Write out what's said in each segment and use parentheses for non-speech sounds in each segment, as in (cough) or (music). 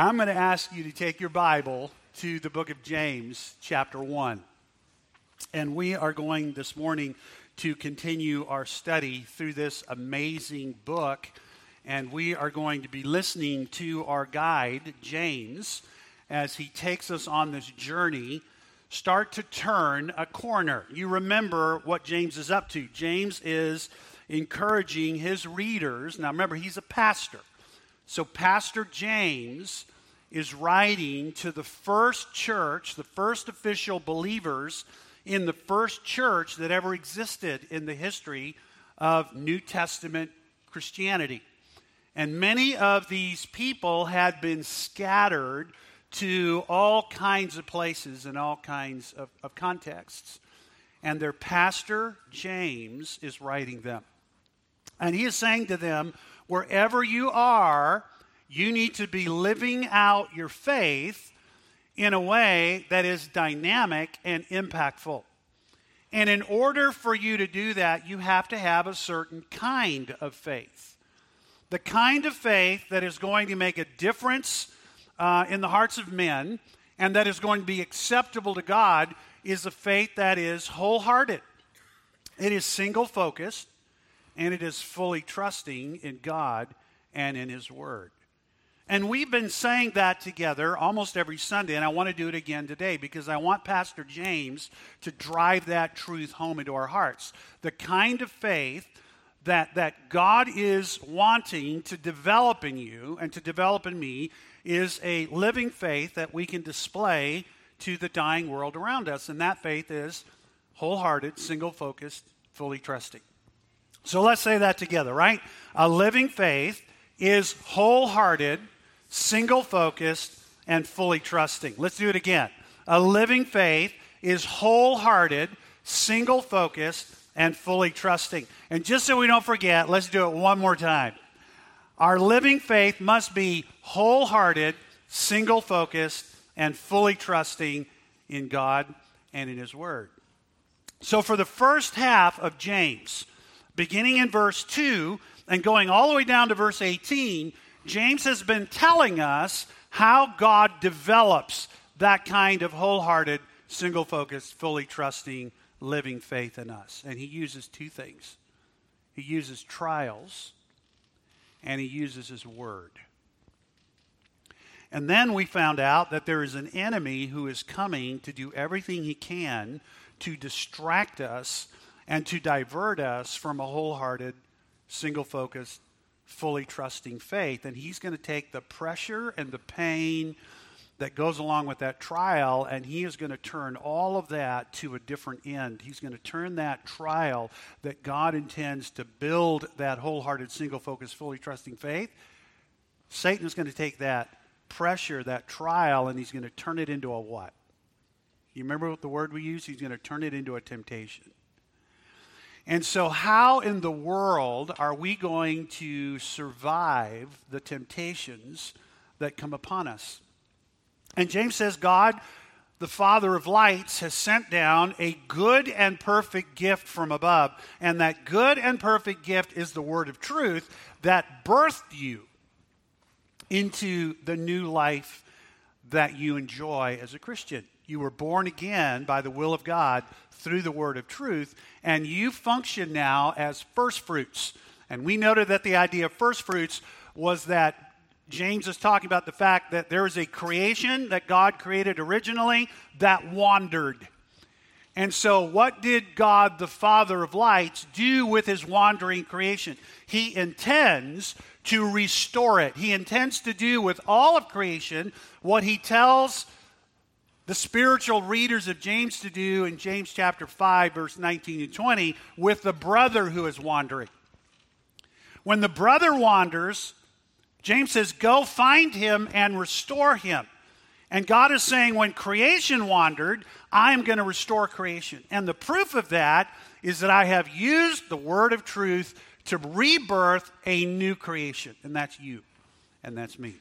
I'm going to ask you to take your Bible to the book of James, chapter 1. And we are going this morning to continue our study through this amazing book. And we are going to be listening to our guide, James, as he takes us on this journey, start to turn a corner. You remember what James is up to. James is encouraging his readers. Now, remember, he's a pastor. So, Pastor James is writing to the first church, the first official believers in the first church that ever existed in the history of New Testament Christianity. And many of these people had been scattered to all kinds of places and all kinds of, of contexts. And their pastor, James, is writing them. And he is saying to them, wherever you are, you need to be living out your faith in a way that is dynamic and impactful. And in order for you to do that, you have to have a certain kind of faith. The kind of faith that is going to make a difference uh, in the hearts of men and that is going to be acceptable to God is a faith that is wholehearted. It is single focused and it is fully trusting in God and in His Word. And we've been saying that together almost every Sunday, and I want to do it again today because I want Pastor James to drive that truth home into our hearts. The kind of faith that, that God is wanting to develop in you and to develop in me is a living faith that we can display to the dying world around us. And that faith is wholehearted, single focused, fully trusting. So let's say that together, right? A living faith is wholehearted single focused, and fully trusting. Let's do it again. A living faith is wholehearted, single focused, and fully trusting. And just so we don't forget, let's do it one more time. Our living faith must be wholehearted, single focused, and fully trusting in God and in His Word. So, for the first half of James, beginning in verse 2 and going all the way down to verse 18, James has been telling us how God develops that kind of wholehearted, single focused, fully trusting, living faith in us. And he uses two things he uses trials, and he uses his word. And then we found out that there is an enemy who is coming to do everything he can to distract us and to divert us from a wholehearted, single focused, fully trusting faith. And he's going to take the pressure and the pain that goes along with that trial, and he is going to turn all of that to a different end. He's going to turn that trial that God intends to build that wholehearted, single focused, fully trusting faith. Satan is going to take that pressure, that trial, and he's going to turn it into a what? You remember what the word we use? He's going to turn it into a temptation. And so, how in the world are we going to survive the temptations that come upon us? And James says, God, the Father of lights, has sent down a good and perfect gift from above. And that good and perfect gift is the word of truth that birthed you into the new life that you enjoy as a Christian. You were born again by the will of God through the word of truth, and you function now as first fruits. And we noted that the idea of first fruits was that James is talking about the fact that there is a creation that God created originally that wandered. And so, what did God, the Father of lights, do with his wandering creation? He intends to restore it. He intends to do with all of creation what he tells the spiritual readers of James to do in James chapter 5, verse 19 and 20, with the brother who is wandering. When the brother wanders, James says, Go find him and restore him. And God is saying, When creation wandered, I am going to restore creation. And the proof of that is that I have used the word of truth to rebirth a new creation. And that's you, and that's me.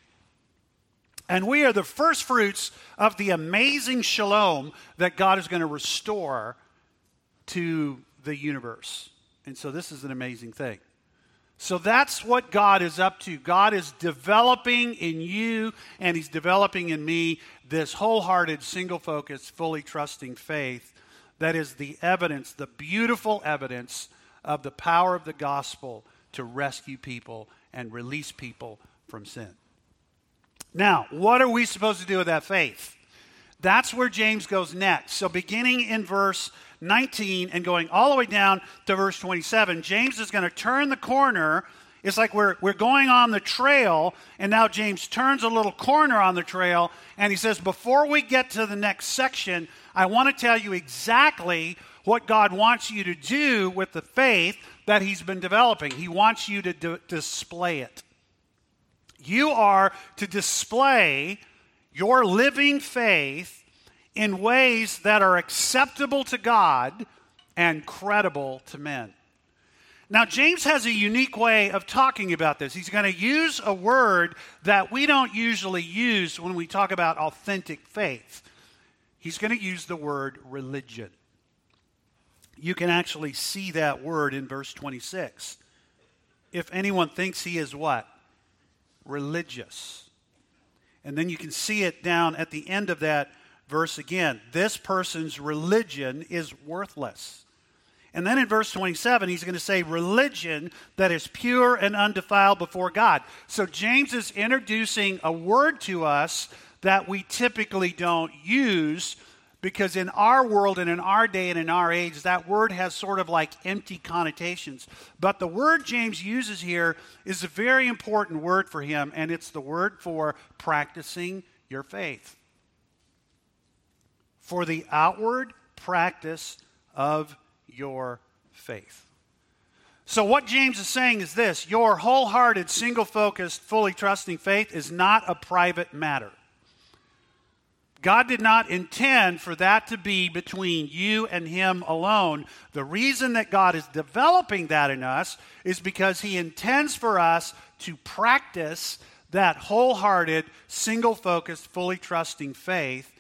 And we are the first fruits of the amazing shalom that God is going to restore to the universe. And so this is an amazing thing. So that's what God is up to. God is developing in you and He's developing in me this wholehearted, single focused, fully trusting faith that is the evidence, the beautiful evidence of the power of the gospel to rescue people and release people from sin. Now, what are we supposed to do with that faith? That's where James goes next. So, beginning in verse 19 and going all the way down to verse 27, James is going to turn the corner. It's like we're, we're going on the trail, and now James turns a little corner on the trail, and he says, Before we get to the next section, I want to tell you exactly what God wants you to do with the faith that He's been developing. He wants you to d- display it. You are to display your living faith in ways that are acceptable to God and credible to men. Now, James has a unique way of talking about this. He's going to use a word that we don't usually use when we talk about authentic faith. He's going to use the word religion. You can actually see that word in verse 26. If anyone thinks he is what? Religious. And then you can see it down at the end of that verse again. This person's religion is worthless. And then in verse 27, he's going to say, religion that is pure and undefiled before God. So James is introducing a word to us that we typically don't use because in our world and in our day and in our age, that word has sort of like empty connotations. But the word James uses here is a very important word for him, and it's the word for practicing your faith for the outward practice of your faith. So, what James is saying is this your wholehearted, single focused, fully trusting faith is not a private matter. God did not intend for that to be between you and Him alone. The reason that God is developing that in us is because He intends for us to practice that wholehearted, single focused, fully trusting faith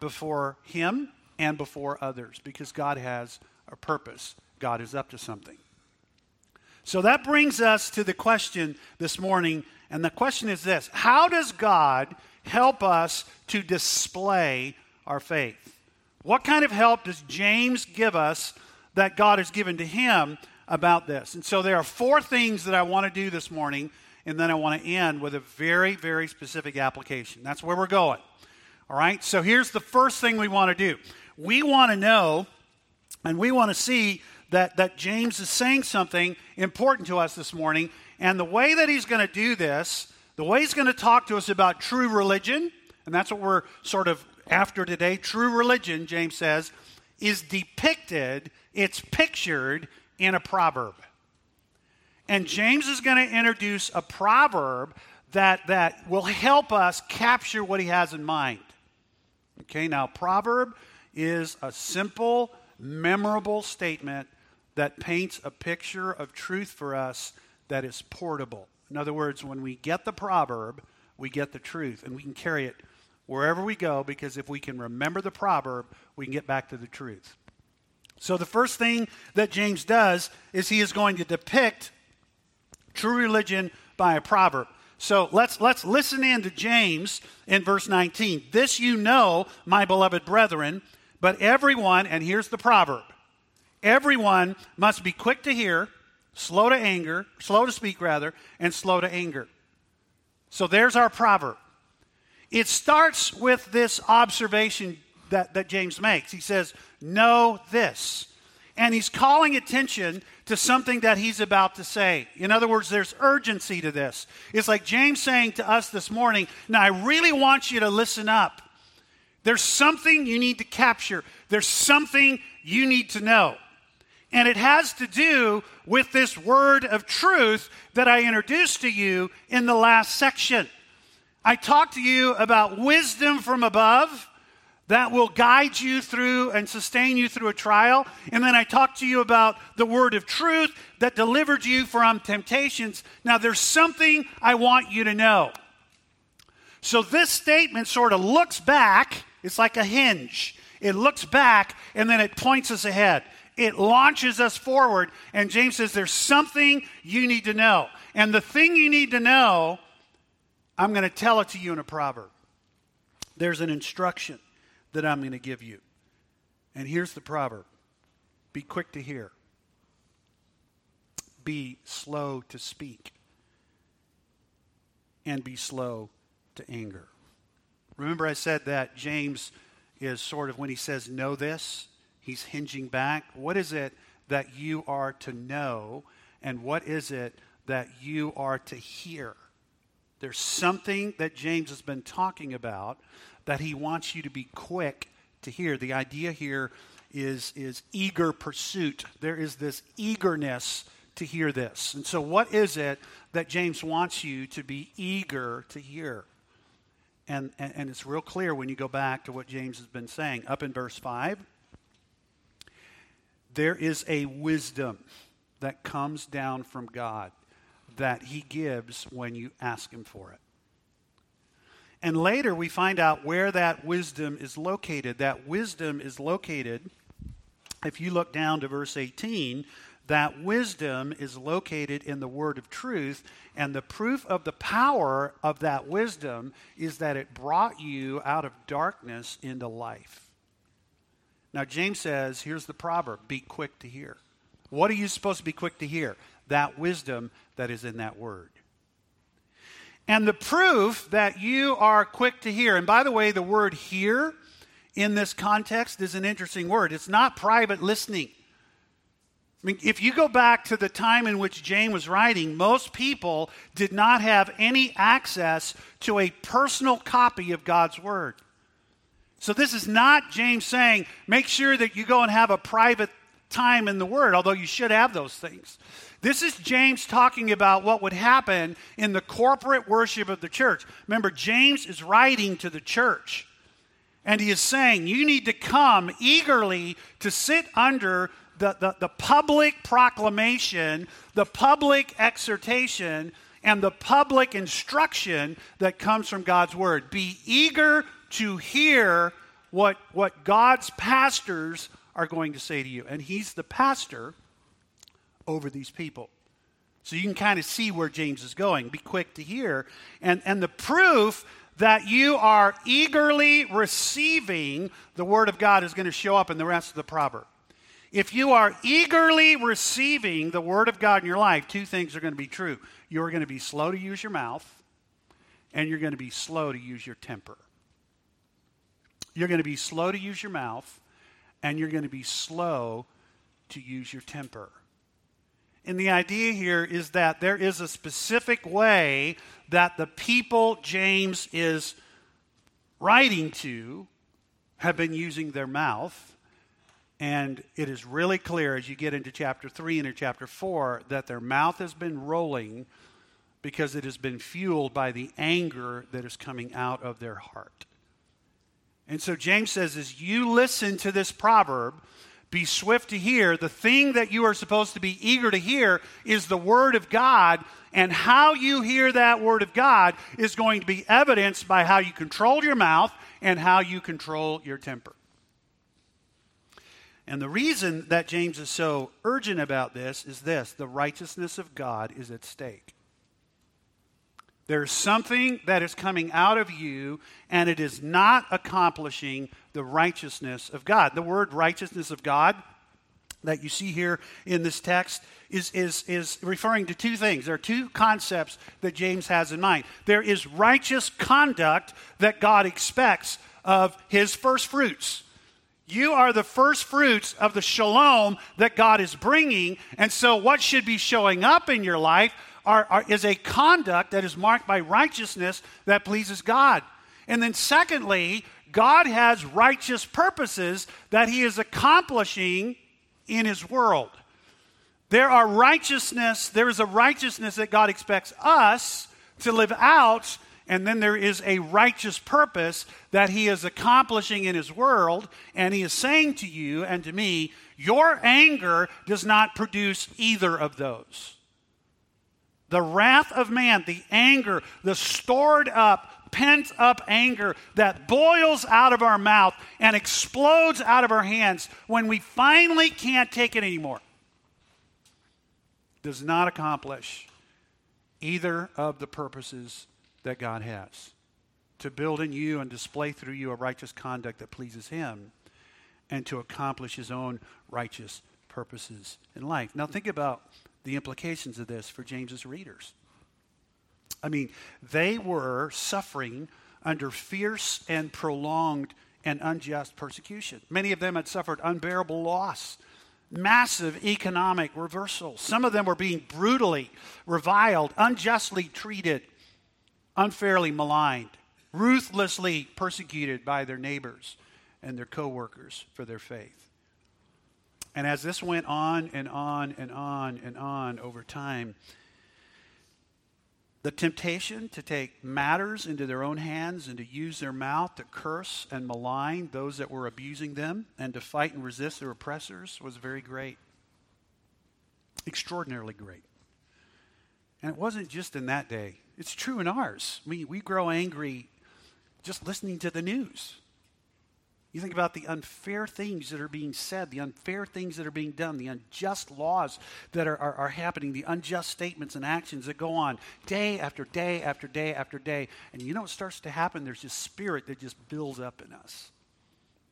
before Him and before others because God has a purpose. God is up to something. So that brings us to the question this morning, and the question is this How does God help us to display our faith? What kind of help does James give us that God has given to him about this? And so there are four things that I want to do this morning, and then I want to end with a very, very specific application. That's where we're going. All right, so here's the first thing we want to do we want to know and we want to see that, that James is saying something important to us this morning. And the way that he's going to do this, the way he's going to talk to us about true religion, and that's what we're sort of after today, true religion, James says, is depicted, it's pictured in a proverb. And James is going to introduce a proverb that, that will help us capture what he has in mind. Okay, now, proverb is a simple, memorable statement that paints a picture of truth for us that is portable. In other words, when we get the proverb, we get the truth, and we can carry it wherever we go because if we can remember the proverb, we can get back to the truth. So, the first thing that James does is he is going to depict true religion by a proverb. So let's, let's listen in to James in verse 19. This you know, my beloved brethren, but everyone, and here's the proverb everyone must be quick to hear, slow to anger, slow to speak rather, and slow to anger. So there's our proverb. It starts with this observation that, that James makes. He says, Know this. And he's calling attention to something that he's about to say. In other words, there's urgency to this. It's like James saying to us this morning, Now, I really want you to listen up. There's something you need to capture, there's something you need to know. And it has to do with this word of truth that I introduced to you in the last section. I talked to you about wisdom from above that will guide you through and sustain you through a trial. And then I talked to you about the word of truth that delivered you from temptations. Now, there's something I want you to know. So, this statement sort of looks back, it's like a hinge. It looks back and then it points us ahead. It launches us forward. And James says, There's something you need to know. And the thing you need to know, I'm going to tell it to you in a proverb. There's an instruction that I'm going to give you. And here's the proverb Be quick to hear, be slow to speak, and be slow to anger. Remember, I said that James is sort of, when he says, know this, he's hinging back. What is it that you are to know, and what is it that you are to hear? There's something that James has been talking about that he wants you to be quick to hear. The idea here is, is eager pursuit. There is this eagerness to hear this. And so, what is it that James wants you to be eager to hear? And, and, and it's real clear when you go back to what James has been saying. Up in verse 5, there is a wisdom that comes down from God that he gives when you ask him for it. And later we find out where that wisdom is located. That wisdom is located, if you look down to verse 18, that wisdom is located in the word of truth. And the proof of the power of that wisdom is that it brought you out of darkness into life. Now, James says, here's the proverb be quick to hear. What are you supposed to be quick to hear? That wisdom that is in that word. And the proof that you are quick to hear, and by the way, the word hear in this context is an interesting word. It's not private listening. I mean, if you go back to the time in which James was writing, most people did not have any access to a personal copy of God's Word. So, this is not James saying, make sure that you go and have a private time in the Word, although you should have those things. This is James talking about what would happen in the corporate worship of the church. Remember, James is writing to the church. And he is saying, You need to come eagerly to sit under the, the, the, public proclamation, the public exhortation, and the public instruction that comes from God's word. Be eager to hear what, what God's pastors are going to say to you. And he's the pastor over these people. So you can kind of see where James is going. Be quick to hear. And, and the proof that you are eagerly receiving the Word of God is going to show up in the rest of the proverb. If you are eagerly receiving the Word of God in your life, two things are going to be true. You're going to be slow to use your mouth, and you're going to be slow to use your temper. You're going to be slow to use your mouth, and you're going to be slow to use your temper. And the idea here is that there is a specific way that the people James is writing to have been using their mouth. And it is really clear as you get into chapter 3 and into chapter 4 that their mouth has been rolling because it has been fueled by the anger that is coming out of their heart. And so James says, as you listen to this proverb, be swift to hear. The thing that you are supposed to be eager to hear is the Word of God, and how you hear that Word of God is going to be evidenced by how you control your mouth and how you control your temper. And the reason that James is so urgent about this is this the righteousness of God is at stake. There's something that is coming out of you, and it is not accomplishing the righteousness of God. The word righteousness of God that you see here in this text is, is, is referring to two things. There are two concepts that James has in mind. There is righteous conduct that God expects of his first fruits. You are the first fruits of the shalom that God is bringing. And so, what should be showing up in your life are, are, is a conduct that is marked by righteousness that pleases God. And then, secondly, God has righteous purposes that He is accomplishing in His world. There are righteousness, there is a righteousness that God expects us to live out, and then there is a righteous purpose that He is accomplishing in His world, and He is saying to you and to me, Your anger does not produce either of those. The wrath of man, the anger, the stored up pent up anger that boils out of our mouth and explodes out of our hands when we finally can't take it anymore does not accomplish either of the purposes that God has to build in you and display through you a righteous conduct that pleases Him and to accomplish His own righteous purposes in life. Now, think about the implications of this for James's readers. I mean, they were suffering under fierce and prolonged and unjust persecution. Many of them had suffered unbearable loss massive economic reversal. Some of them were being brutally reviled, unjustly treated, unfairly maligned, ruthlessly persecuted by their neighbors and their coworkers for their faith. And as this went on and on and on and on over time, the temptation to take matters into their own hands and to use their mouth to curse and malign those that were abusing them and to fight and resist their oppressors was very great. Extraordinarily great. And it wasn't just in that day, it's true in ours. We, we grow angry just listening to the news. You think about the unfair things that are being said, the unfair things that are being done, the unjust laws that are, are, are, happening, the unjust statements and actions that go on day after day after day after day. And you know what starts to happen? There's this spirit that just builds up in us.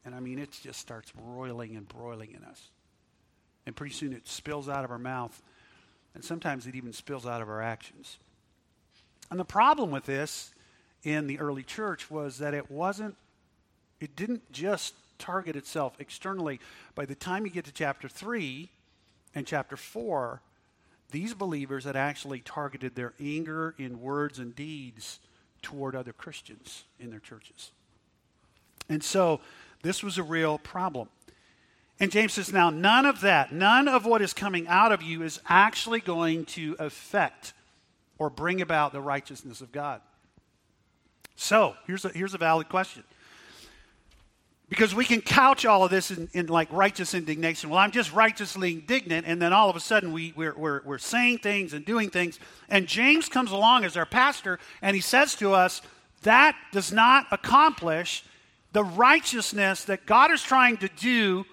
And I mean, it just starts roiling and broiling in us. And pretty soon it spills out of our mouth. And sometimes it even spills out of our actions. And the problem with this in the early church was that it wasn't it didn't just target itself externally. By the time you get to chapter 3 and chapter 4, these believers had actually targeted their anger in words and deeds toward other Christians in their churches. And so this was a real problem. And James says, now, none of that, none of what is coming out of you is actually going to affect or bring about the righteousness of God. So, here's a, here's a valid question because we can couch all of this in, in, like righteous indignation. Well, I'm just righteously indignant, and then all of a sudden we, we're, we're, we're saying things and doing things. And James comes along as our pastor, and he says to us, that does not accomplish the righteousness that God is trying to do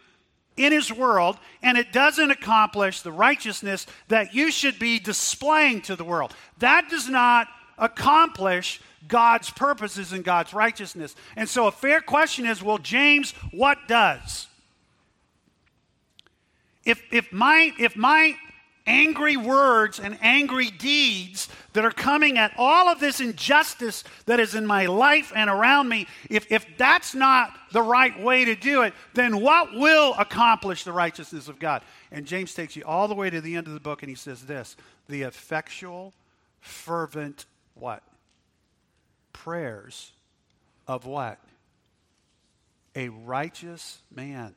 in his world, and it doesn't accomplish the righteousness that you should be displaying to the world. That does not accomplish God's purposes and God's righteousness. And so a fair question is well, James, what does? If, if, my, if my angry words and angry deeds that are coming at all of this injustice that is in my life and around me, if, if that's not the right way to do it, then what will accomplish the righteousness of God? And James takes you all the way to the end of the book and he says this the effectual, fervent, what? prayers of what? A righteous man.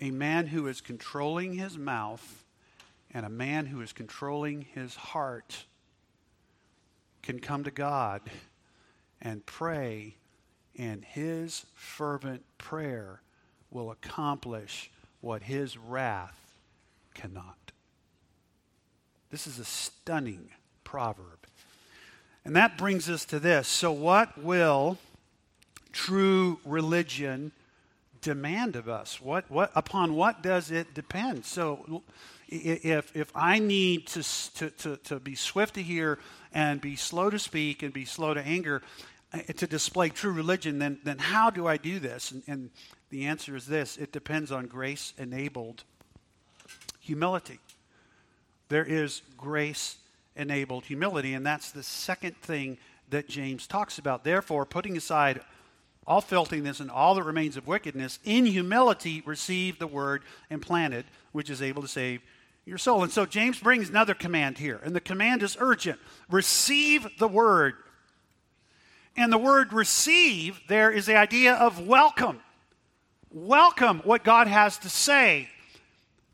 A man who is controlling his mouth and a man who is controlling his heart can come to God and pray, and his fervent prayer will accomplish what his wrath cannot. This is a stunning proverb. And that brings us to this. So, what will true religion demand of us? What, what, upon what does it depend? So, if, if I need to, to, to, to be swift to hear and be slow to speak and be slow to anger uh, to display true religion, then, then how do I do this? And, and the answer is this it depends on grace enabled humility. There is grace enabled humility. And that's the second thing that James talks about. Therefore, putting aside all filthiness and all that remains of wickedness, in humility receive the word implanted, which is able to save your soul. And so James brings another command here, and the command is urgent receive the word. And the word receive there is the idea of welcome. Welcome what God has to say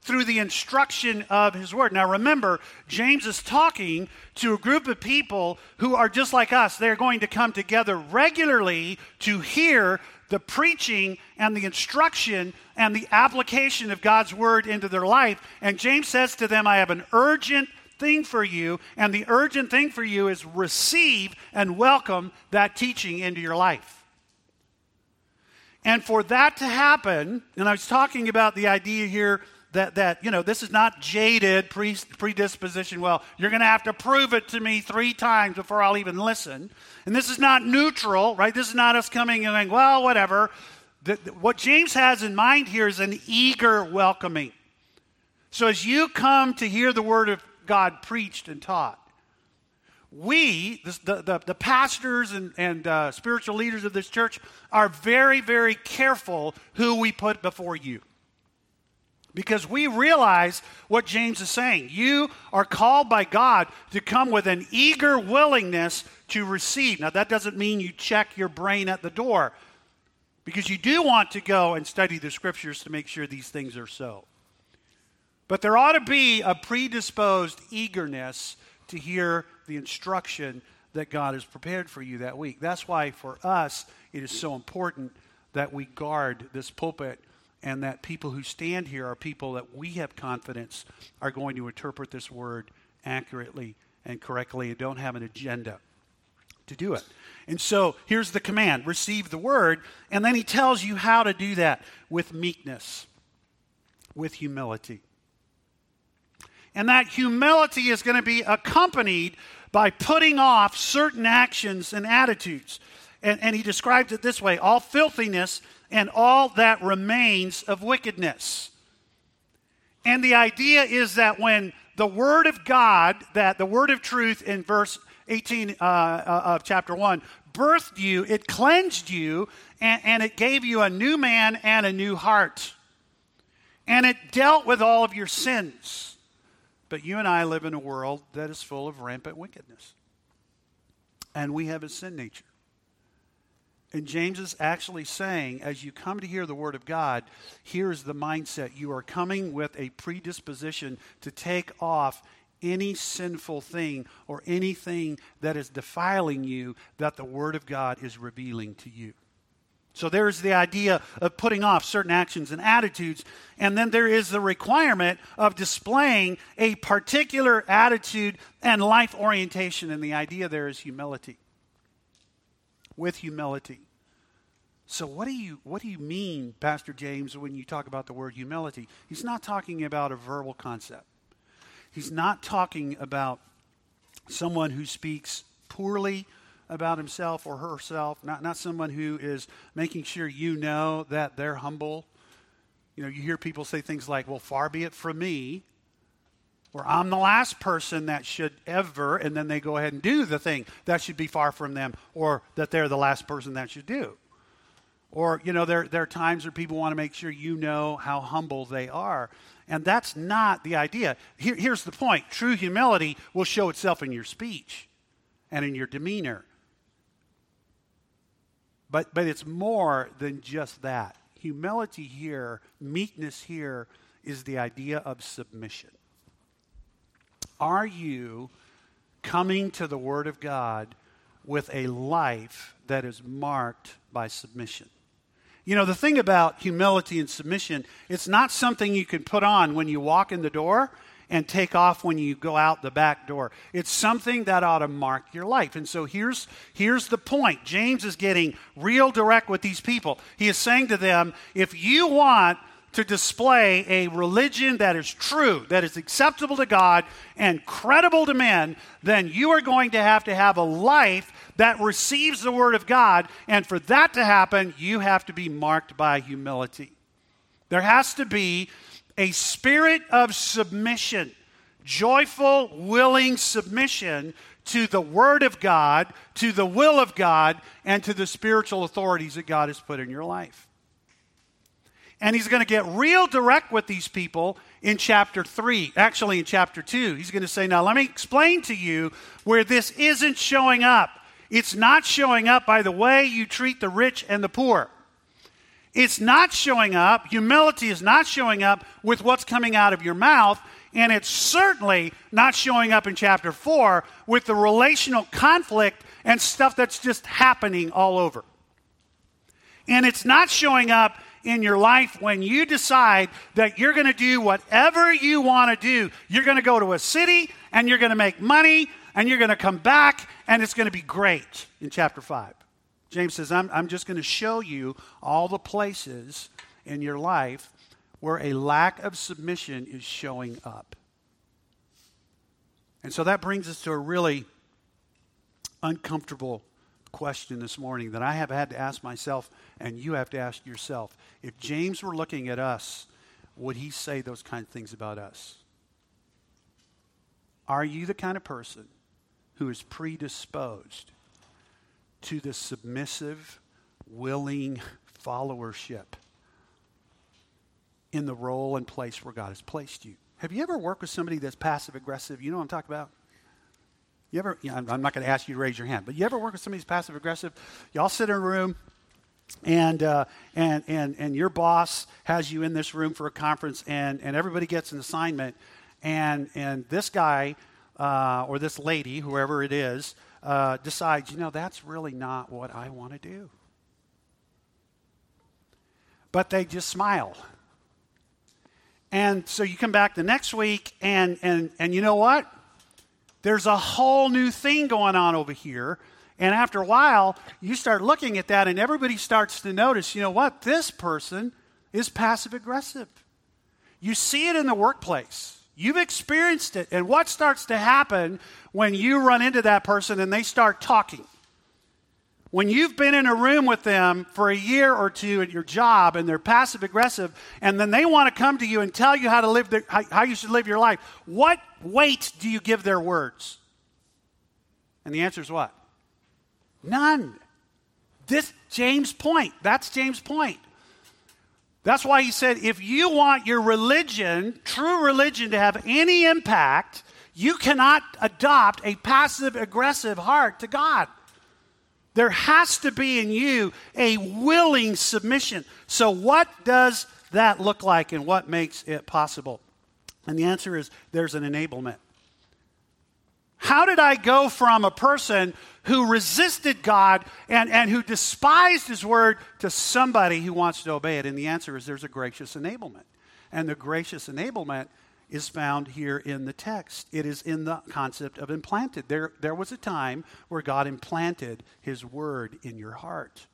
through the instruction of his word. Now remember, James is talking to a group of people who are just like us. They're going to come together regularly to hear the preaching and the instruction and the application of God's word into their life. And James says to them, I have an urgent thing for you, and the urgent thing for you is receive and welcome that teaching into your life. And for that to happen, and I was talking about the idea here that, that you know, this is not jaded pre- predisposition. Well, you're going to have to prove it to me three times before I'll even listen. And this is not neutral, right? This is not us coming and going, well, whatever. The, the, what James has in mind here is an eager welcoming. So as you come to hear the word of God preached and taught, we, the, the, the pastors and, and uh, spiritual leaders of this church, are very, very careful who we put before you. Because we realize what James is saying. You are called by God to come with an eager willingness to receive. Now, that doesn't mean you check your brain at the door, because you do want to go and study the scriptures to make sure these things are so. But there ought to be a predisposed eagerness to hear the instruction that God has prepared for you that week. That's why for us it is so important that we guard this pulpit and that people who stand here are people that we have confidence are going to interpret this word accurately and correctly and don't have an agenda to do it. And so here's the command receive the word, and then he tells you how to do that with meekness, with humility. And that humility is going to be accompanied by putting off certain actions and attitudes. And, and he describes it this way all filthiness and all that remains of wickedness. And the idea is that when the Word of God, that the Word of truth in verse 18 uh, uh, of chapter 1, birthed you, it cleansed you, and, and it gave you a new man and a new heart. And it dealt with all of your sins. But you and I live in a world that is full of rampant wickedness. And we have a sin nature. And James is actually saying, as you come to hear the Word of God, here's the mindset. You are coming with a predisposition to take off any sinful thing or anything that is defiling you that the Word of God is revealing to you. So there's the idea of putting off certain actions and attitudes. And then there is the requirement of displaying a particular attitude and life orientation. And the idea there is humility. With humility. So what do you what do you mean, Pastor James, when you talk about the word humility? He's not talking about a verbal concept. He's not talking about someone who speaks poorly about himself or herself, not, not someone who is making sure you know that they're humble. You know, you hear people say things like, well, far be it from me, or I'm the last person that should ever, and then they go ahead and do the thing that should be far from them, or that they're the last person that should do. Or, you know, there, there are times where people want to make sure you know how humble they are. And that's not the idea. Here, here's the point true humility will show itself in your speech and in your demeanor but, but it's more than just that. Humility here, meekness here, is the idea of submission. Are you coming to the Word of God with a life that is marked by submission? You know, the thing about humility and submission, it's not something you can put on when you walk in the door and take off when you go out the back door. It's something that ought to mark your life. And so here's, here's the point James is getting real direct with these people. He is saying to them, if you want to display a religion that is true, that is acceptable to God, and credible to men, then you are going to have to have a life that receives the Word of God. And for that to happen, you have to be marked by humility. There has to be a spirit of submission, joyful, willing submission to the Word of God, to the will of God, and to the spiritual authorities that God has put in your life. And he's going to get real direct with these people in chapter 3, actually in chapter 2. He's going to say, Now, let me explain to you where this isn't showing up. It's not showing up by the way you treat the rich and the poor. It's not showing up, humility is not showing up with what's coming out of your mouth, and it's certainly not showing up in chapter 4 with the relational conflict and stuff that's just happening all over. And it's not showing up in your life when you decide that you're going to do whatever you want to do. You're going to go to a city and you're going to make money, and you're going to come back, and it's going to be great in chapter 5. James says, I'm, I'm just going to show you all the places in your life where a lack of submission is showing up. And so that brings us to a really uncomfortable question this morning that I have had to ask myself, and you have to ask yourself. If James were looking at us, would he say those kind of things about us? Are you the kind of person who is predisposed to the submissive, willing followership in the role and place where God has placed you? Have you ever worked with somebody that's passive aggressive? You know what I'm talking about? You ever, you know, I'm not going to ask you to raise your hand, but you ever work with somebody who's passive aggressive? Y'all sit in a room and, uh, and, and, and your boss has you in this room for a conference and, and everybody gets an assignment and, and this guy uh, or this lady, whoever it is, uh, decides, you know, that's really not what I want to do. But they just smile. And so you come back the next week, and, and, and you know what? There's a whole new thing going on over here. And after a while, you start looking at that, and everybody starts to notice you know what? This person is passive aggressive. You see it in the workplace. You've experienced it. And what starts to happen when you run into that person and they start talking? When you've been in a room with them for a year or two at your job and they're passive aggressive, and then they want to come to you and tell you how to live, their, how, how you should live your life, what weight do you give their words? And the answer is what? None. This James' point. That's James' point. That's why he said if you want your religion, true religion, to have any impact, you cannot adopt a passive aggressive heart to God. There has to be in you a willing submission. So, what does that look like and what makes it possible? And the answer is there's an enablement. How did I go from a person who resisted God and, and who despised His word to somebody who wants to obey it? And the answer is there's a gracious enablement. And the gracious enablement is found here in the text. It is in the concept of implanted. There, there was a time where God implanted his word in your heart.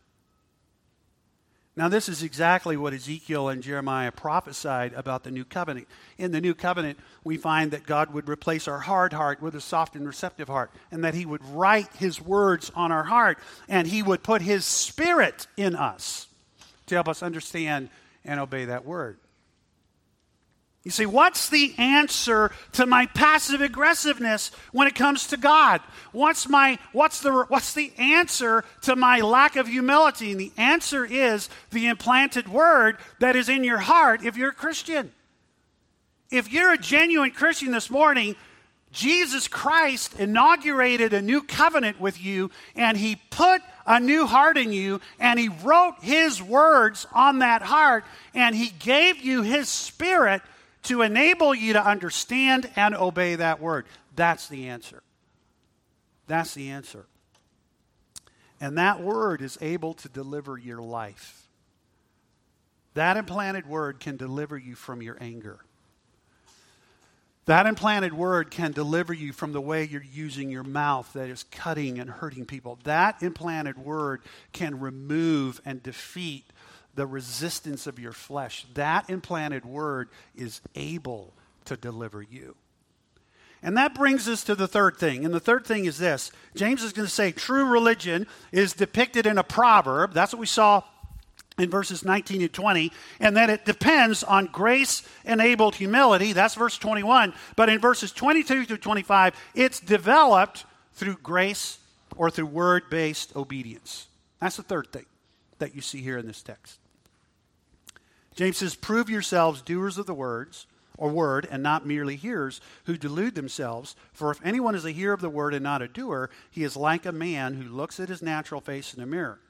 Now, this is exactly what Ezekiel and Jeremiah prophesied about the new covenant. In the new covenant, we find that God would replace our hard heart with a soft and receptive heart, and that He would write His words on our heart, and He would put His Spirit in us to help us understand and obey that word. You see, what's the answer to my passive aggressiveness when it comes to God? What's, my, what's, the, what's the answer to my lack of humility? And the answer is the implanted word that is in your heart if you're a Christian. If you're a genuine Christian this morning, Jesus Christ inaugurated a new covenant with you, and he put a new heart in you, and he wrote his words on that heart, and he gave you his spirit to enable you to understand and obey that word. That's the answer. That's the answer. And that word is able to deliver your life. That implanted word can deliver you from your anger. That implanted word can deliver you from the way you're using your mouth that is cutting and hurting people. That implanted word can remove and defeat the resistance of your flesh. That implanted word is able to deliver you. And that brings us to the third thing. And the third thing is this James is going to say true religion is depicted in a proverb. That's what we saw in verses 19 and 20. And that it depends on grace enabled humility. That's verse 21. But in verses 22 through 25, it's developed through grace or through word based obedience. That's the third thing that you see here in this text. James says, Prove yourselves doers of the words or word and not merely hearers who delude themselves. For if anyone is a hearer of the word and not a doer, he is like a man who looks at his natural face in a mirror.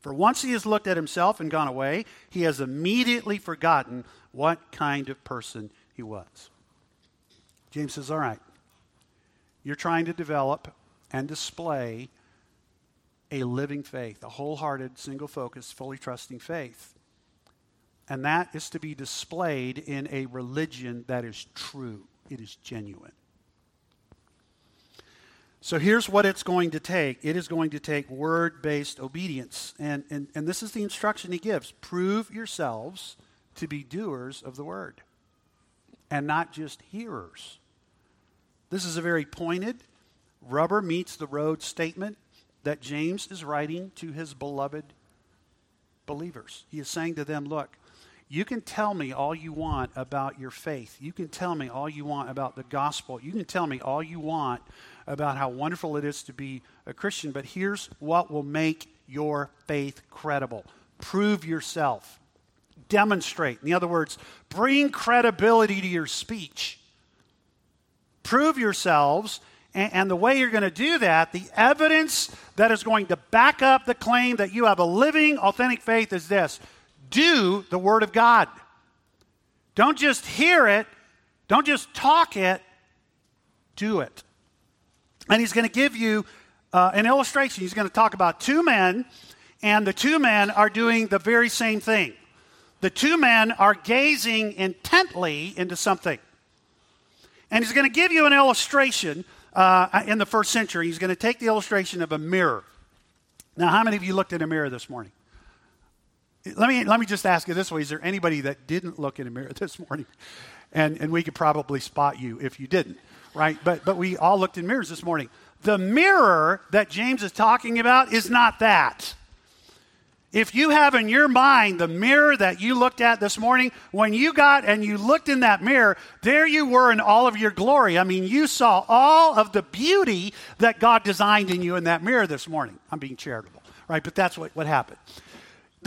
For once he has looked at himself and gone away, he has immediately forgotten what kind of person he was. James says, All right, you're trying to develop and display a living faith, a wholehearted, single focused, fully trusting faith. And that is to be displayed in a religion that is true, it is genuine. So here's what it's going to take it is going to take word based obedience. And, and, and this is the instruction he gives prove yourselves to be doers of the word and not just hearers. This is a very pointed, rubber meets the road statement that James is writing to his beloved believers. He is saying to them, Look, you can tell me all you want about your faith. You can tell me all you want about the gospel. You can tell me all you want about how wonderful it is to be a Christian, but here's what will make your faith credible prove yourself, demonstrate. In other words, bring credibility to your speech. Prove yourselves, and, the way you're going to do that, the evidence that is going to back up the claim that you have a living, authentic faith is this do the Word of God. Don't just hear it, don't just talk it, do it. And he's going to give you uh, an illustration. He's going to talk about two men, and the two men are doing the very same thing. The two men are gazing intently into something. And he's going to give you an illustration uh, in the first century. He's going to take the illustration of a mirror. Now, how many of you looked in a mirror this morning? Let me, let me just ask you this way Is there anybody that didn't look in a mirror (laughs) this morning? And, and we could probably spot you if you didn't, right? But, but we all looked in mirrors this morning. The mirror that James is talking about is not that. If you have in your mind the mirror that you looked at this morning, when you got and you looked in that mirror, there you were in all of your glory. I mean, you saw all of the beauty that God designed in you in that mirror this morning. I'm being charitable, right? But that's what, what happened.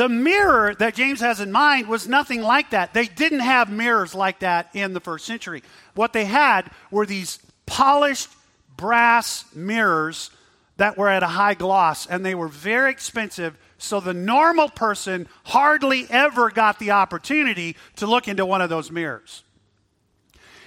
The mirror that James has in mind was nothing like that. They didn't have mirrors like that in the first century. What they had were these polished brass mirrors that were at a high gloss, and they were very expensive so the normal person hardly ever got the opportunity to look into one of those mirrors.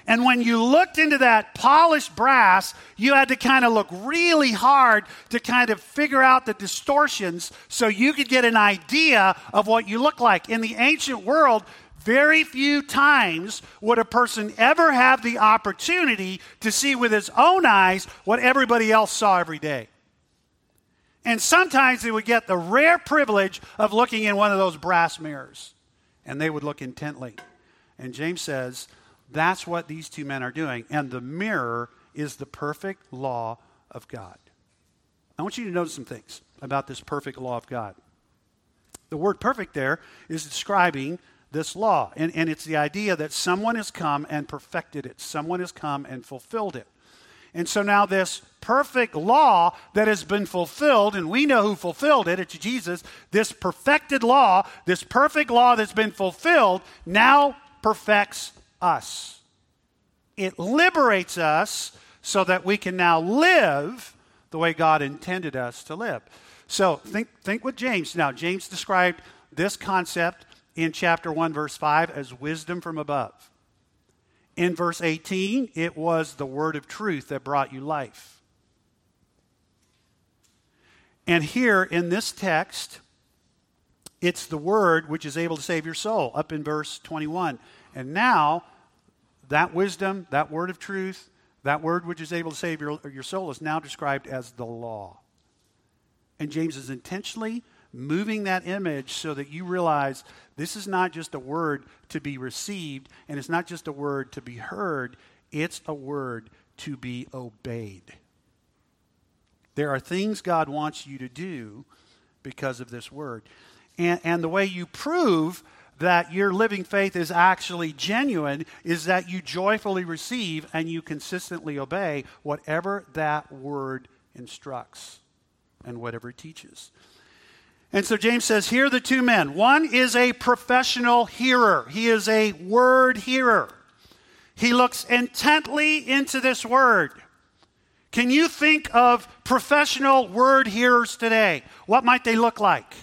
And when you looked into that polished brass, you had to kind of look really hard to kind of figure out the distortions so you could get an idea of what you look like. In the ancient world, very few times would a person ever have the opportunity to see with his own eyes what everybody else saw every day. And sometimes they would get the rare privilege of looking in one of those brass mirrors, and they would look intently. And James says, that's what these two men are doing. And the mirror is the perfect law of God. I want you to notice some things about this perfect law of God. The word perfect there is describing this law, and, and it's the idea that someone has come and perfected it, someone has come and fulfilled it. And so now, this perfect law that has been fulfilled, and we know who fulfilled it, it's Jesus. This perfected law, this perfect law that's been fulfilled, now perfects us. It liberates us so that we can now live the way God intended us to live. So think, think with James. Now, James described this concept in chapter 1, verse 5 as wisdom from above. In verse 18, it was the word of truth that brought you life. And here in this text, it's the word which is able to save your soul, up in verse 21. And now, that wisdom, that word of truth, that word which is able to save your, your soul is now described as the law. And James is intentionally moving that image so that you realize this is not just a word to be received, and it's not just a word to be heard, it's a word to be obeyed. There are things God wants you to do because of this word. And, and the way you prove that your living faith is actually genuine is that you joyfully receive and you consistently obey whatever that word instructs and whatever it teaches. And so James says, Here are the two men. One is a professional hearer, he is a word hearer. He looks intently into this word. Can you think of professional word hearers today? What might they look like?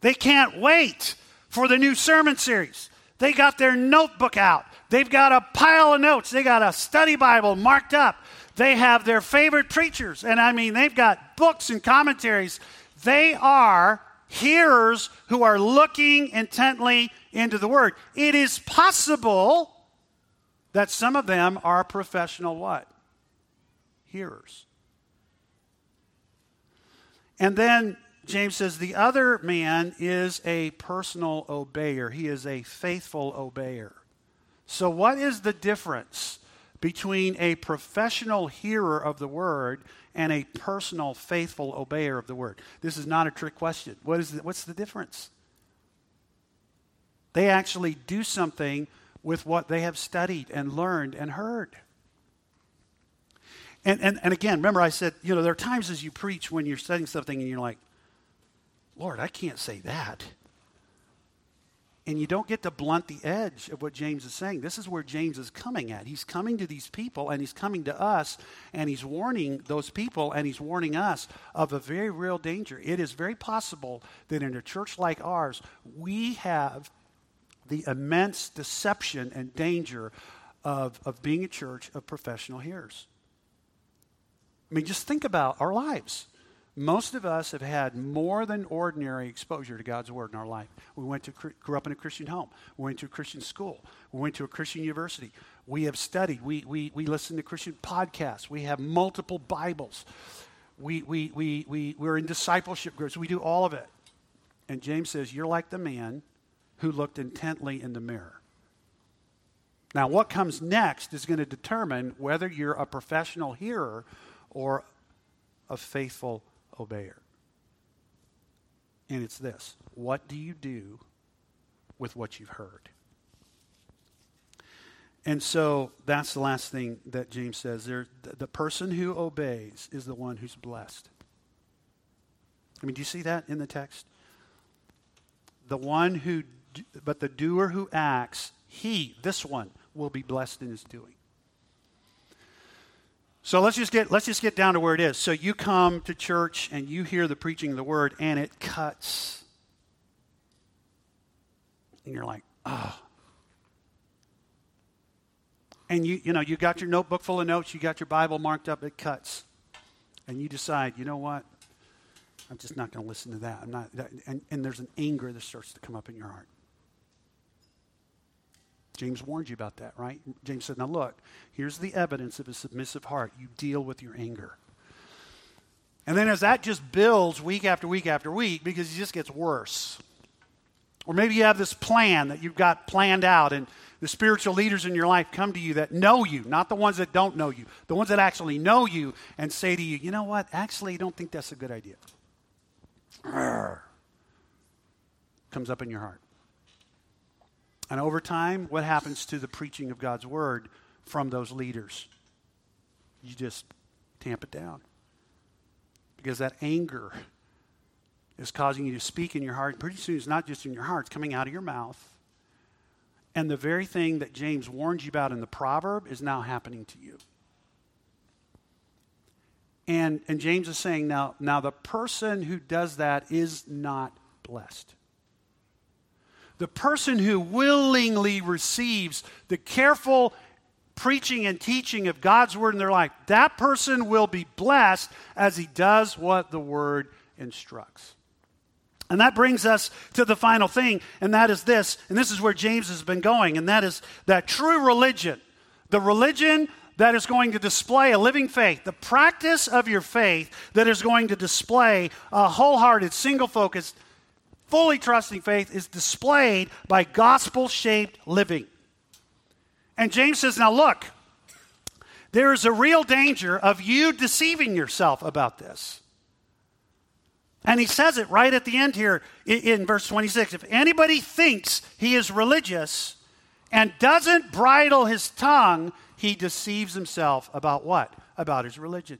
They can't wait for the new sermon series. They got their notebook out. They've got a pile of notes. They got a study Bible marked up. They have their favorite preachers. And I mean, they've got books and commentaries. They are hearers who are looking intently into the Word. It is possible that some of them are professional what? hearers. And then James says the other man is a personal obeyer, he is a faithful obeyer. So, what is the difference between a professional hearer of the word and a personal, faithful obeyer of the word? This is not a trick question. What is the, what's the difference? They actually do something with what they have studied and learned and heard. And, and, and again, remember I said, you know, there are times as you preach when you're studying something and you're like, Lord, I can't say that. And you don't get to blunt the edge of what James is saying. This is where James is coming at. He's coming to these people and he's coming to us and he's warning those people and he's warning us of a very real danger. It is very possible that in a church like ours, we have the immense deception and danger of, of being a church of professional hearers. I mean, just think about our lives. Most of us have had more than ordinary exposure to God's Word in our life. We went to, grew up in a Christian home. We went to a Christian school. We went to a Christian university. We have studied. We, we, we listen to Christian podcasts. We have multiple Bibles. We, we, we, we, we're in discipleship groups. We do all of it. And James says, You're like the man who looked intently in the mirror. Now, what comes next is going to determine whether you're a professional hearer or a faithful obeyer. And it's this what do you do with what you've heard? And so that's the last thing that James says. There, the person who obeys is the one who's blessed. I mean, do you see that in the text? The one who, but the doer who acts, he, this one, will be blessed in his doing. So let's just get let's just get down to where it is. So you come to church and you hear the preaching of the word and it cuts. And you're like, oh. And you you know, you got your notebook full of notes, you got your Bible marked up, it cuts. And you decide, you know what? I'm just not going to listen to that. I'm not and, and there's an anger that starts to come up in your heart. James warned you about that, right? James said, Now look, here's the evidence of a submissive heart. You deal with your anger. And then as that just builds week after week after week, because it just gets worse. Or maybe you have this plan that you've got planned out, and the spiritual leaders in your life come to you that know you, not the ones that don't know you, the ones that actually know you, and say to you, you know what, actually, I don't think that's a good idea. Comes up in your heart. And over time, what happens to the preaching of God's word from those leaders? You just tamp it down. Because that anger is causing you to speak in your heart. Pretty soon, it's not just in your heart, it's coming out of your mouth. And the very thing that James warned you about in the proverb is now happening to you. And, and James is saying now, now the person who does that is not blessed the person who willingly receives the careful preaching and teaching of God's word in their life, that person will be blessed as he does what the word instructs. And that brings us to the final thing, and that is this, and this is where James has been going, and that is that true religion, the religion that is going to display a living faith, the practice of your faith that is going to display a wholehearted, single focused, fully trusting faith is displayed by gospel shaped living. And James says, now look, there is a real danger of you deceiving yourself about this. And he says it right at the end here in, verse 26. If anybody thinks he is religious and doesn't bridle his tongue, he deceives himself about what? About his religion.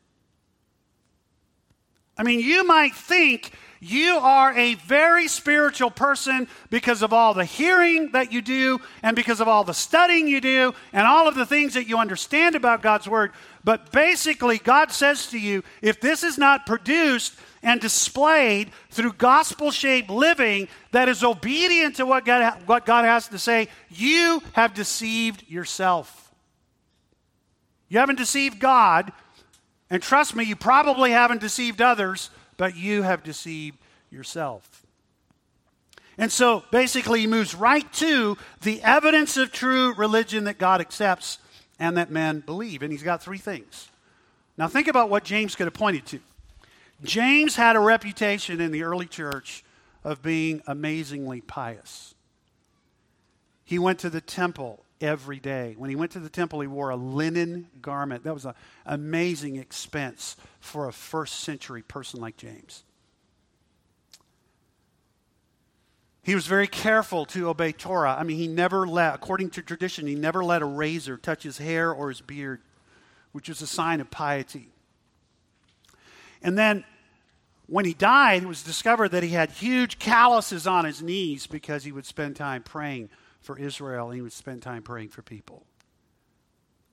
I mean, you might think you are a very spiritual person because of all the hearing that you do and because of all the studying you do and all of the things that you understand about God's Word. But basically, God says to you if this is not produced and displayed through gospel shaped living that is obedient to what God, what God has to say, you have deceived yourself. You haven't deceived God, and trust me, you probably haven't deceived others but you have deceived yourself. And so basically, he moves right to the evidence of true religion that God accepts and that men believe. And he's got three things Now, think about what James could have pointed to. James had a reputation in the early church of being amazingly pious. He went to the temple every day. When he went to the temple, he wore a linen garment. That was an amazing expense for a first century person like James. He was very careful to obey Torah. I mean, he never let, according to tradition, he never let a razor touch his hair or his beard, which was a sign of piety. And then when he died, it was discovered that he had huge calluses on his knees because he would spend time praying for Israel and he would spend time praying for people.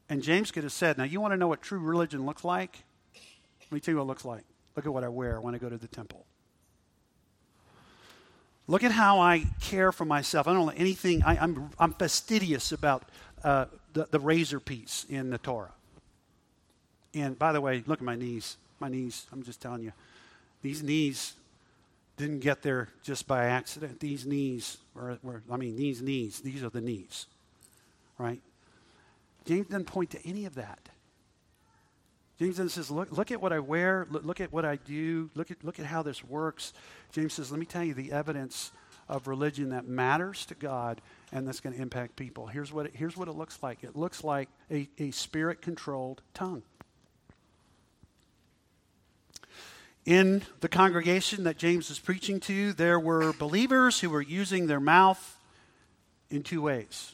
And James could have said, Now, you want to know what true religion looks like? Let me tell you what it looks like. Look at what I wear when I go to the temple. Look at how I care for myself. I don't let anything, I, am I'm, I'm fastidious about uh, the, the razor piece in the Torah. And by the way, look at my knees. My knees, I'm just telling you, these knees didn't get there just by accident. These knees were, I mean, these knees, these are the knees, right? James doesn't point to any of that. James then says, look, look at what I wear, look, look, at what I do, look at, look at how this works. James says, let me tell you the evidence of religion that matters to God and that's going to impact people. Here's what it, here's what it looks like it looks like a, a spirit controlled tongue. In the congregation that James is preaching to, there were believers who were using their mouth in two ways.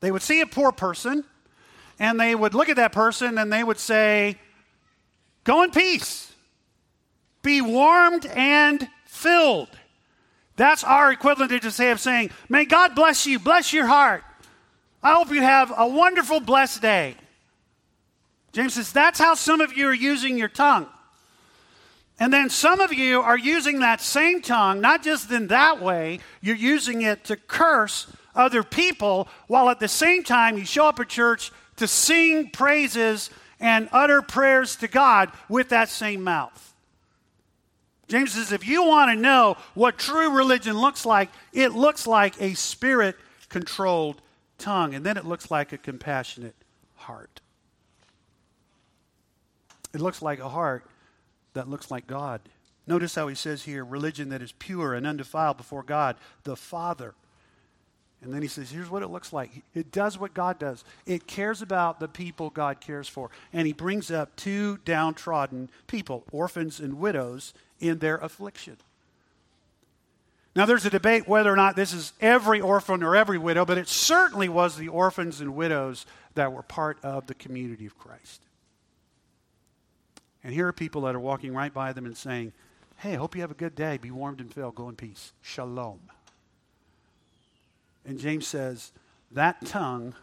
They would see a poor person, and they would look at that person and they would say, Go in peace. Be warmed and filled. That's our equivalent to say of saying, May God bless you, bless your heart. I hope you have a wonderful, blessed day. James says, That's how some of you are using your tongue. And then some of you are using that same tongue, not just in that way, you're using it to curse other people, while at the same time you show up at church to sing praises and utter prayers to God with that same mouth. James says if you want to know what true religion looks like, it looks like a spirit controlled tongue, and then it looks like a compassionate heart. It looks like a heart that looks like God. Notice how he says here religion that is pure and undefiled before God, the Father. And then he says, here's what it looks like. It does what God does. It cares about the people God cares for. And he brings up two downtrodden people, orphans and widows, in their affliction. Now, there's a debate whether or not this is every orphan or every widow, but it certainly was the orphans and widows that were part of the community of Christ. And here are people that are walking right by them and saying, Hey, I hope you have a good day. Be warmed and filled. Go in peace. Shalom. And James says, That tongue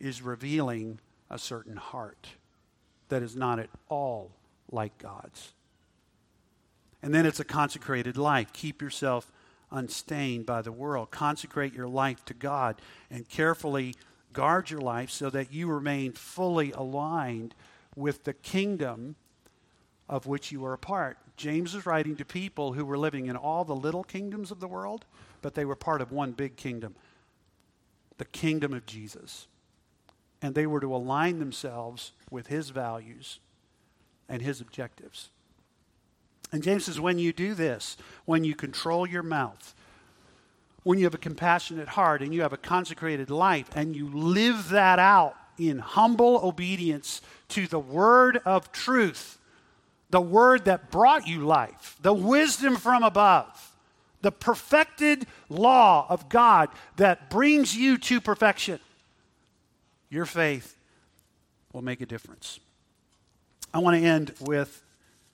is revealing a certain heart that is not at all like God's. And then it's a consecrated life. Keep yourself unstained by the world. Consecrate your life to God and carefully guard your life so that you remain fully aligned with the kingdom of which you are a part. James is writing to people who were living in all the little kingdoms of the world, but they were part of one big kingdom the kingdom of Jesus. And they were to align themselves with his values and his objectives. And James says, when you do this, when you control your mouth, when you have a compassionate heart and you have a consecrated life and you live that out in humble obedience to the word of truth, the word that brought you life, the wisdom from above, the perfected law of God that brings you to perfection, your faith will make a difference. I want to end with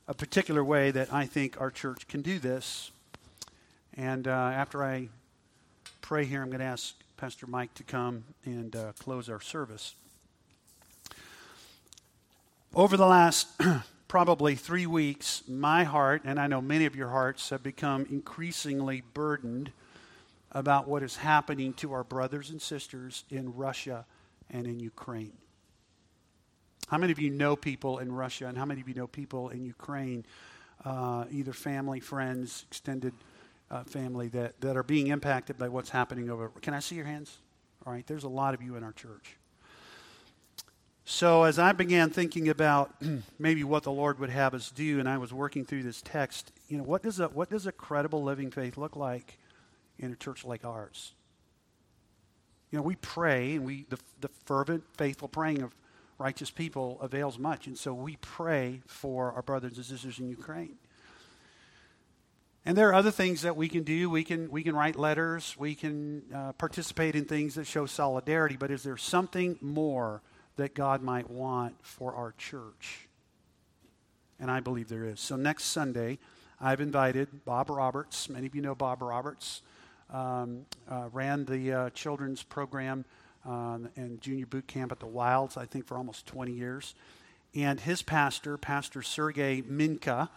a particular way that I think our church can do this. And uh, after I pray here, I'm going to ask Pastor Mike to come and uh, close our service. Over the last (clears throat) probably three weeks, my heart, and I know many of your hearts, have become increasingly burdened about what is happening to our brothers and sisters in Russia and in Ukraine. How many of you know people in Russia, and how many of you know people in Ukraine, uh, either family, friends, extended uh, family, that, that are being impacted by what's happening over? Can I see your hands? All right, there's a lot of you in our church. So, as I began thinking about (clears throat) maybe what the Lord would have us do, and I was working through this text, you know, what does a, what does a credible living faith look like in a church like ours? You know, we pray, and we the, the fervent, faithful praying of righteous people avails much. And so we pray for our brothers and sisters in Ukraine. And there are other things that we can do. We can, we can write letters. We can uh, participate in things that show solidarity. But is there something more that God might want for our church? And I believe there is. So next Sunday, I've invited Bob Roberts. Many of you know Bob Roberts. Um, uh, ran the uh, children's program um, and junior boot camp at the Wilds, I think, for almost 20 years. And his pastor, Pastor Sergey Minka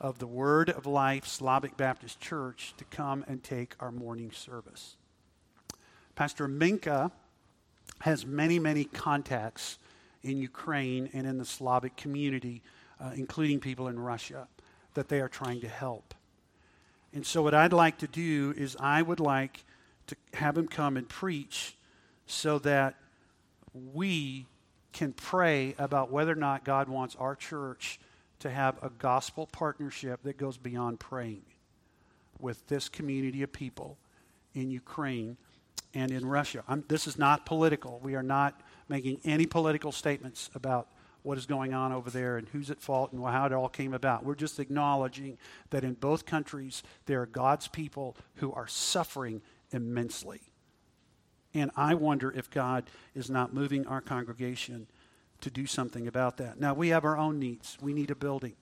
of the Word of Life Slavic Baptist Church, to come and take our morning service. Pastor Minka has many, many contacts in Ukraine and in the Slavic community, uh, including people in Russia, that they are trying to help. And so, what I'd like to do is, I would like to have him come and preach so that we can pray about whether or not God wants our church to have a gospel partnership that goes beyond praying with this community of people in Ukraine and in Russia. I'm, this is not political. We are not making any political statements about what is going on over there and who's at fault and how it all came about. We're just acknowledging that in both countries there are God's people who are suffering immensely. And I wonder if God is not moving our congregation to do something about that. Now, we have our own needs. We need a building.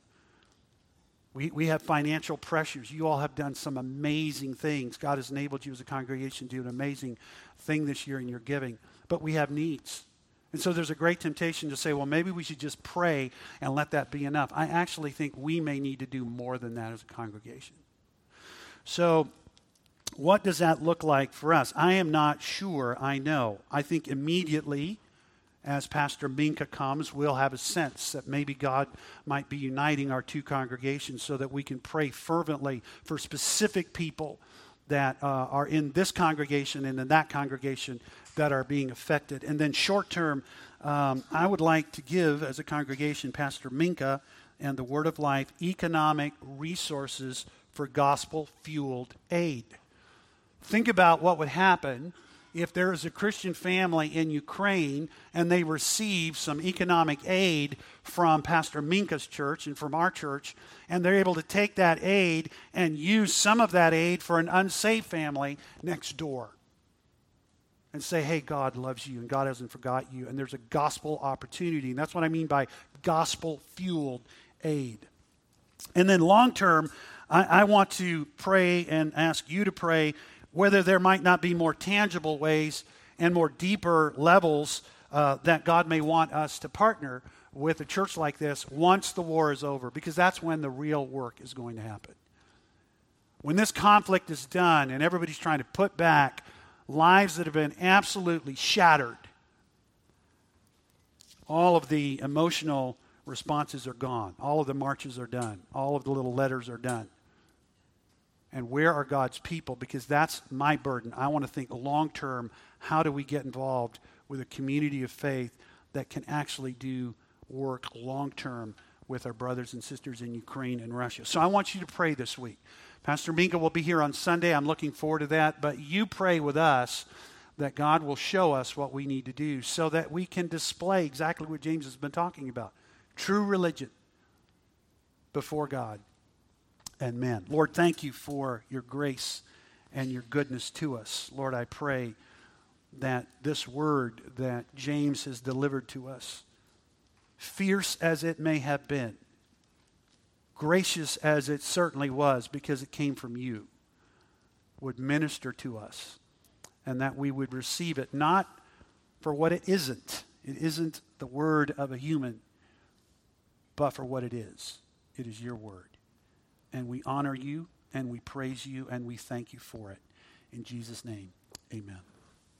We, we have financial pressures. You all have done some amazing things. God has enabled you as a congregation to do an amazing thing this year in your giving. But we have needs. And so there's a great temptation to say, well, maybe we should just pray and let that be enough. I actually think we may need to do more than that as a congregation. So what does that look like for us? I am not sure I know. I think immediately as Pastor Minka comes, we'll have a sense that maybe God might be uniting our two congregations so that we can pray fervently for specific people that uh, are in this congregation and in that congregation that are being affected. And then, short term, um, I would like to give, as a congregation, Pastor Minka and the Word of Life economic resources for gospel fueled aid. Think about what would happen if there is a Christian family in Ukraine and they receive some economic aid from Pastor Minka's church and from our church, and they're able to take that aid and use some of that aid for an unsafe family next door. And say, hey, God loves you and God hasn't forgot you. And there's a gospel opportunity. And that's what I mean by gospel fueled aid. And then long term, I, I want to pray and ask you to pray whether there might not be more tangible ways and more deeper levels uh, that God may want us to partner with a church like this once the war is over, because that's when the real work is going to happen. When this conflict is done and everybody's trying to put back lives that have been absolutely shattered, all of the emotional responses are gone. All of the marches are done. All of the little letters are done and where are God's people? Because that's my burden. I want to think long term how do we get involved with a community of faith that can actually do work long term with our brothers and sisters in Ukraine and Russia? So I want you to pray this week. Pastor Minka will be here on Sunday. I'm looking forward to that. But you pray with us that God will show us what we need to do so that we can display exactly what James has been talking about true religion before God and men. Lord, thank you for your grace and your goodness to us. Lord, I pray that this word that James has delivered to us, fierce as it may have been, gracious as it certainly was because it came from you, would minister to us and that we would receive it not for what it isn't. It isn't the word of a human, but for what it is. It is your word and we honor you and we praise you and we thank you for it. In Jesus' name, amen.